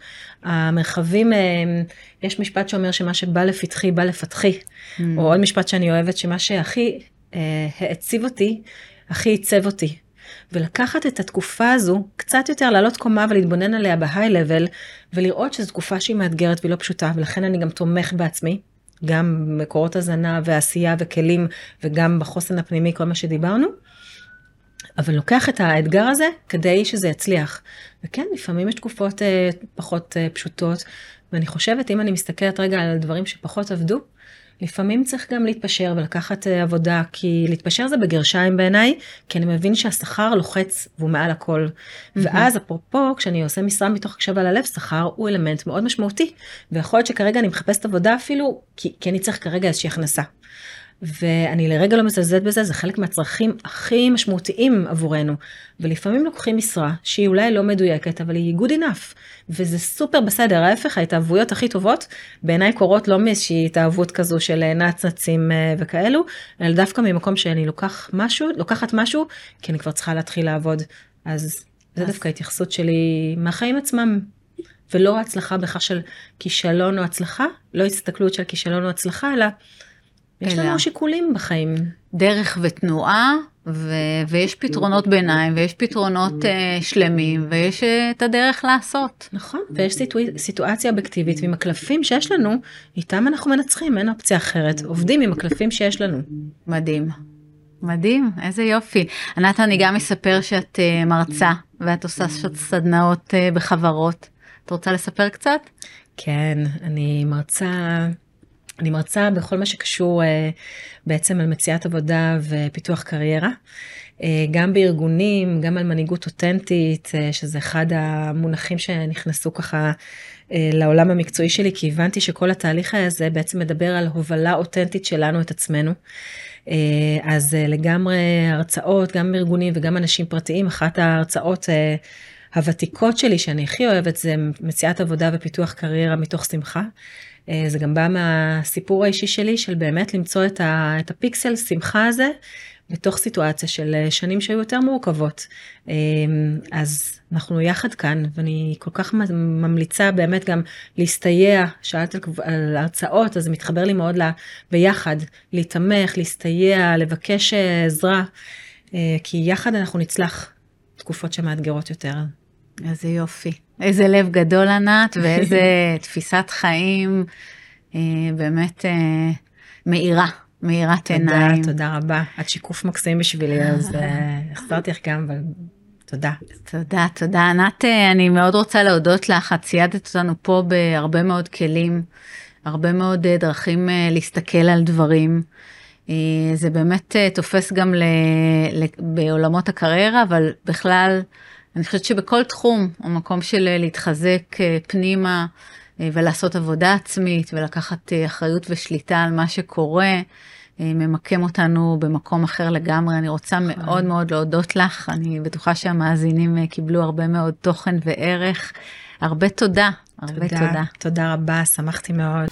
המרחבים אמ, יש משפט שאומר שמה שבא לפתחי בא לפתחי mm. או עוד משפט שאני אוהבת שמה שהכי אה, העציב אותי הכי עיצב אותי ולקחת את התקופה הזו, קצת יותר לעלות קומה ולהתבונן עליה בהיי לבל, ולראות שזו תקופה שהיא מאתגרת והיא לא פשוטה, ולכן אני גם תומך בעצמי, גם במקורות הזנה ועשייה וכלים, וגם בחוסן הפנימי, כל מה שדיברנו. אבל לוקח את האתגר הזה כדי שזה יצליח. וכן, לפעמים יש תקופות אה, פחות אה, פשוטות, ואני חושבת, אם אני מסתכלת רגע על דברים שפחות עבדו, לפעמים צריך גם להתפשר ולקחת אה, עבודה, כי להתפשר זה בגרשיים בעיניי, כי אני מבין שהשכר לוחץ והוא מעל הכל. Mm-hmm. ואז אפרופו, כשאני עושה משרה מתוך הקשבה ללב, שכר הוא אלמנט מאוד משמעותי. ויכול להיות שכרגע אני מחפשת עבודה אפילו, כי, כי אני צריך כרגע איזושהי הכנסה. ואני לרגע לא מזלזלת בזה, זה חלק מהצרכים הכי משמעותיים עבורנו. ולפעמים לוקחים משרה שהיא אולי לא מדויקת, אבל היא good enough, וזה סופר בסדר, ההפך, ההתאהבויות הכי טובות בעיניי קורות לא מאיזושהי התאהבות כזו של נצנצים אה, וכאלו, אלא דווקא ממקום שאני לוקח משהו, לוקחת משהו, כי אני כבר צריכה להתחיל לעבוד. אז זה דווקא התייחסות שלי מהחיים עצמם. ולא הצלחה בכך של כישלון או הצלחה, לא הסתכלות של כישלון או הצלחה, אלא יש לנו שיקולים בחיים. דרך ותנועה, ו- ויש פתרונות ביניים, ויש פתרונות uh, שלמים, ויש uh, את הדרך לעשות. נכון, ויש סיטואציה סיטואציה אובייקטיבית, ועם הקלפים שיש לנו, איתם אנחנו מנצחים, אין אופציה אחרת. עובדים עם הקלפים שיש לנו. מדהים. מדהים, איזה יופי. ענת, אני גם אספר שאת uh, מרצה, ואת עושה סדנאות uh, בחברות. את רוצה לספר קצת? כן, אני מרצה, אני מרצה בכל מה שקשור uh, בעצם על מציאת עבודה ופיתוח קריירה. Uh, גם בארגונים, גם על מנהיגות אותנטית, uh, שזה אחד המונחים שנכנסו ככה לעולם המקצועי שלי, כי הבנתי שכל התהליך הזה בעצם מדבר על הובלה אותנטית שלנו את עצמנו. אז לגמרי הרצאות, גם ארגונים וגם אנשים פרטיים, אחת ההרצאות הוותיקות שלי שאני הכי אוהבת זה מציאת עבודה ופיתוח קריירה מתוך שמחה. אה, זה גם בא מהסיפור האישי שלי של באמת למצוא את, ה, את הפיקסל שמחה הזה בתוך סיטואציה של אה, שנים שהיו יותר מורכבות. אה, אז אנחנו יחד כאן ואני כל כך ממליצה באמת גם להסתייע, שאלת על, על הרצאות אז זה מתחבר לי מאוד ביחד, להתמך, להסתייע, לבקש עזרה, כי יחד אנחנו נצלח תקופות שמאתגרות יותר. איזה יופי. איזה לב גדול ענת ואיזה תפיסת חיים אה, באמת אה, מאירה, מאירת עיניים. תודה, תודה רבה. את שיקוף מקסים בשבילי, אז אה, החזרתי לך גם, אבל תודה. תודה, תודה. ענת, אה, אני מאוד רוצה להודות לך, את ציידת אותנו פה בהרבה מאוד כלים, הרבה מאוד אה, דרכים להסתכל על דברים. זה באמת תופס גם ל, ל, בעולמות הקריירה, אבל בכלל, אני חושבת שבכל תחום הוא מקום של אה, להתחזק אה, פנימה אה, ולעשות עבודה עצמית ולקחת אחריות ושליטה על מה שקורה. ממקם אותנו במקום אחר לגמרי. אני רוצה נכון. מאוד מאוד להודות לך, אני בטוחה שהמאזינים קיבלו הרבה מאוד תוכן וערך. הרבה תודה, הרבה תודה. תודה, תודה רבה, שמחתי מאוד.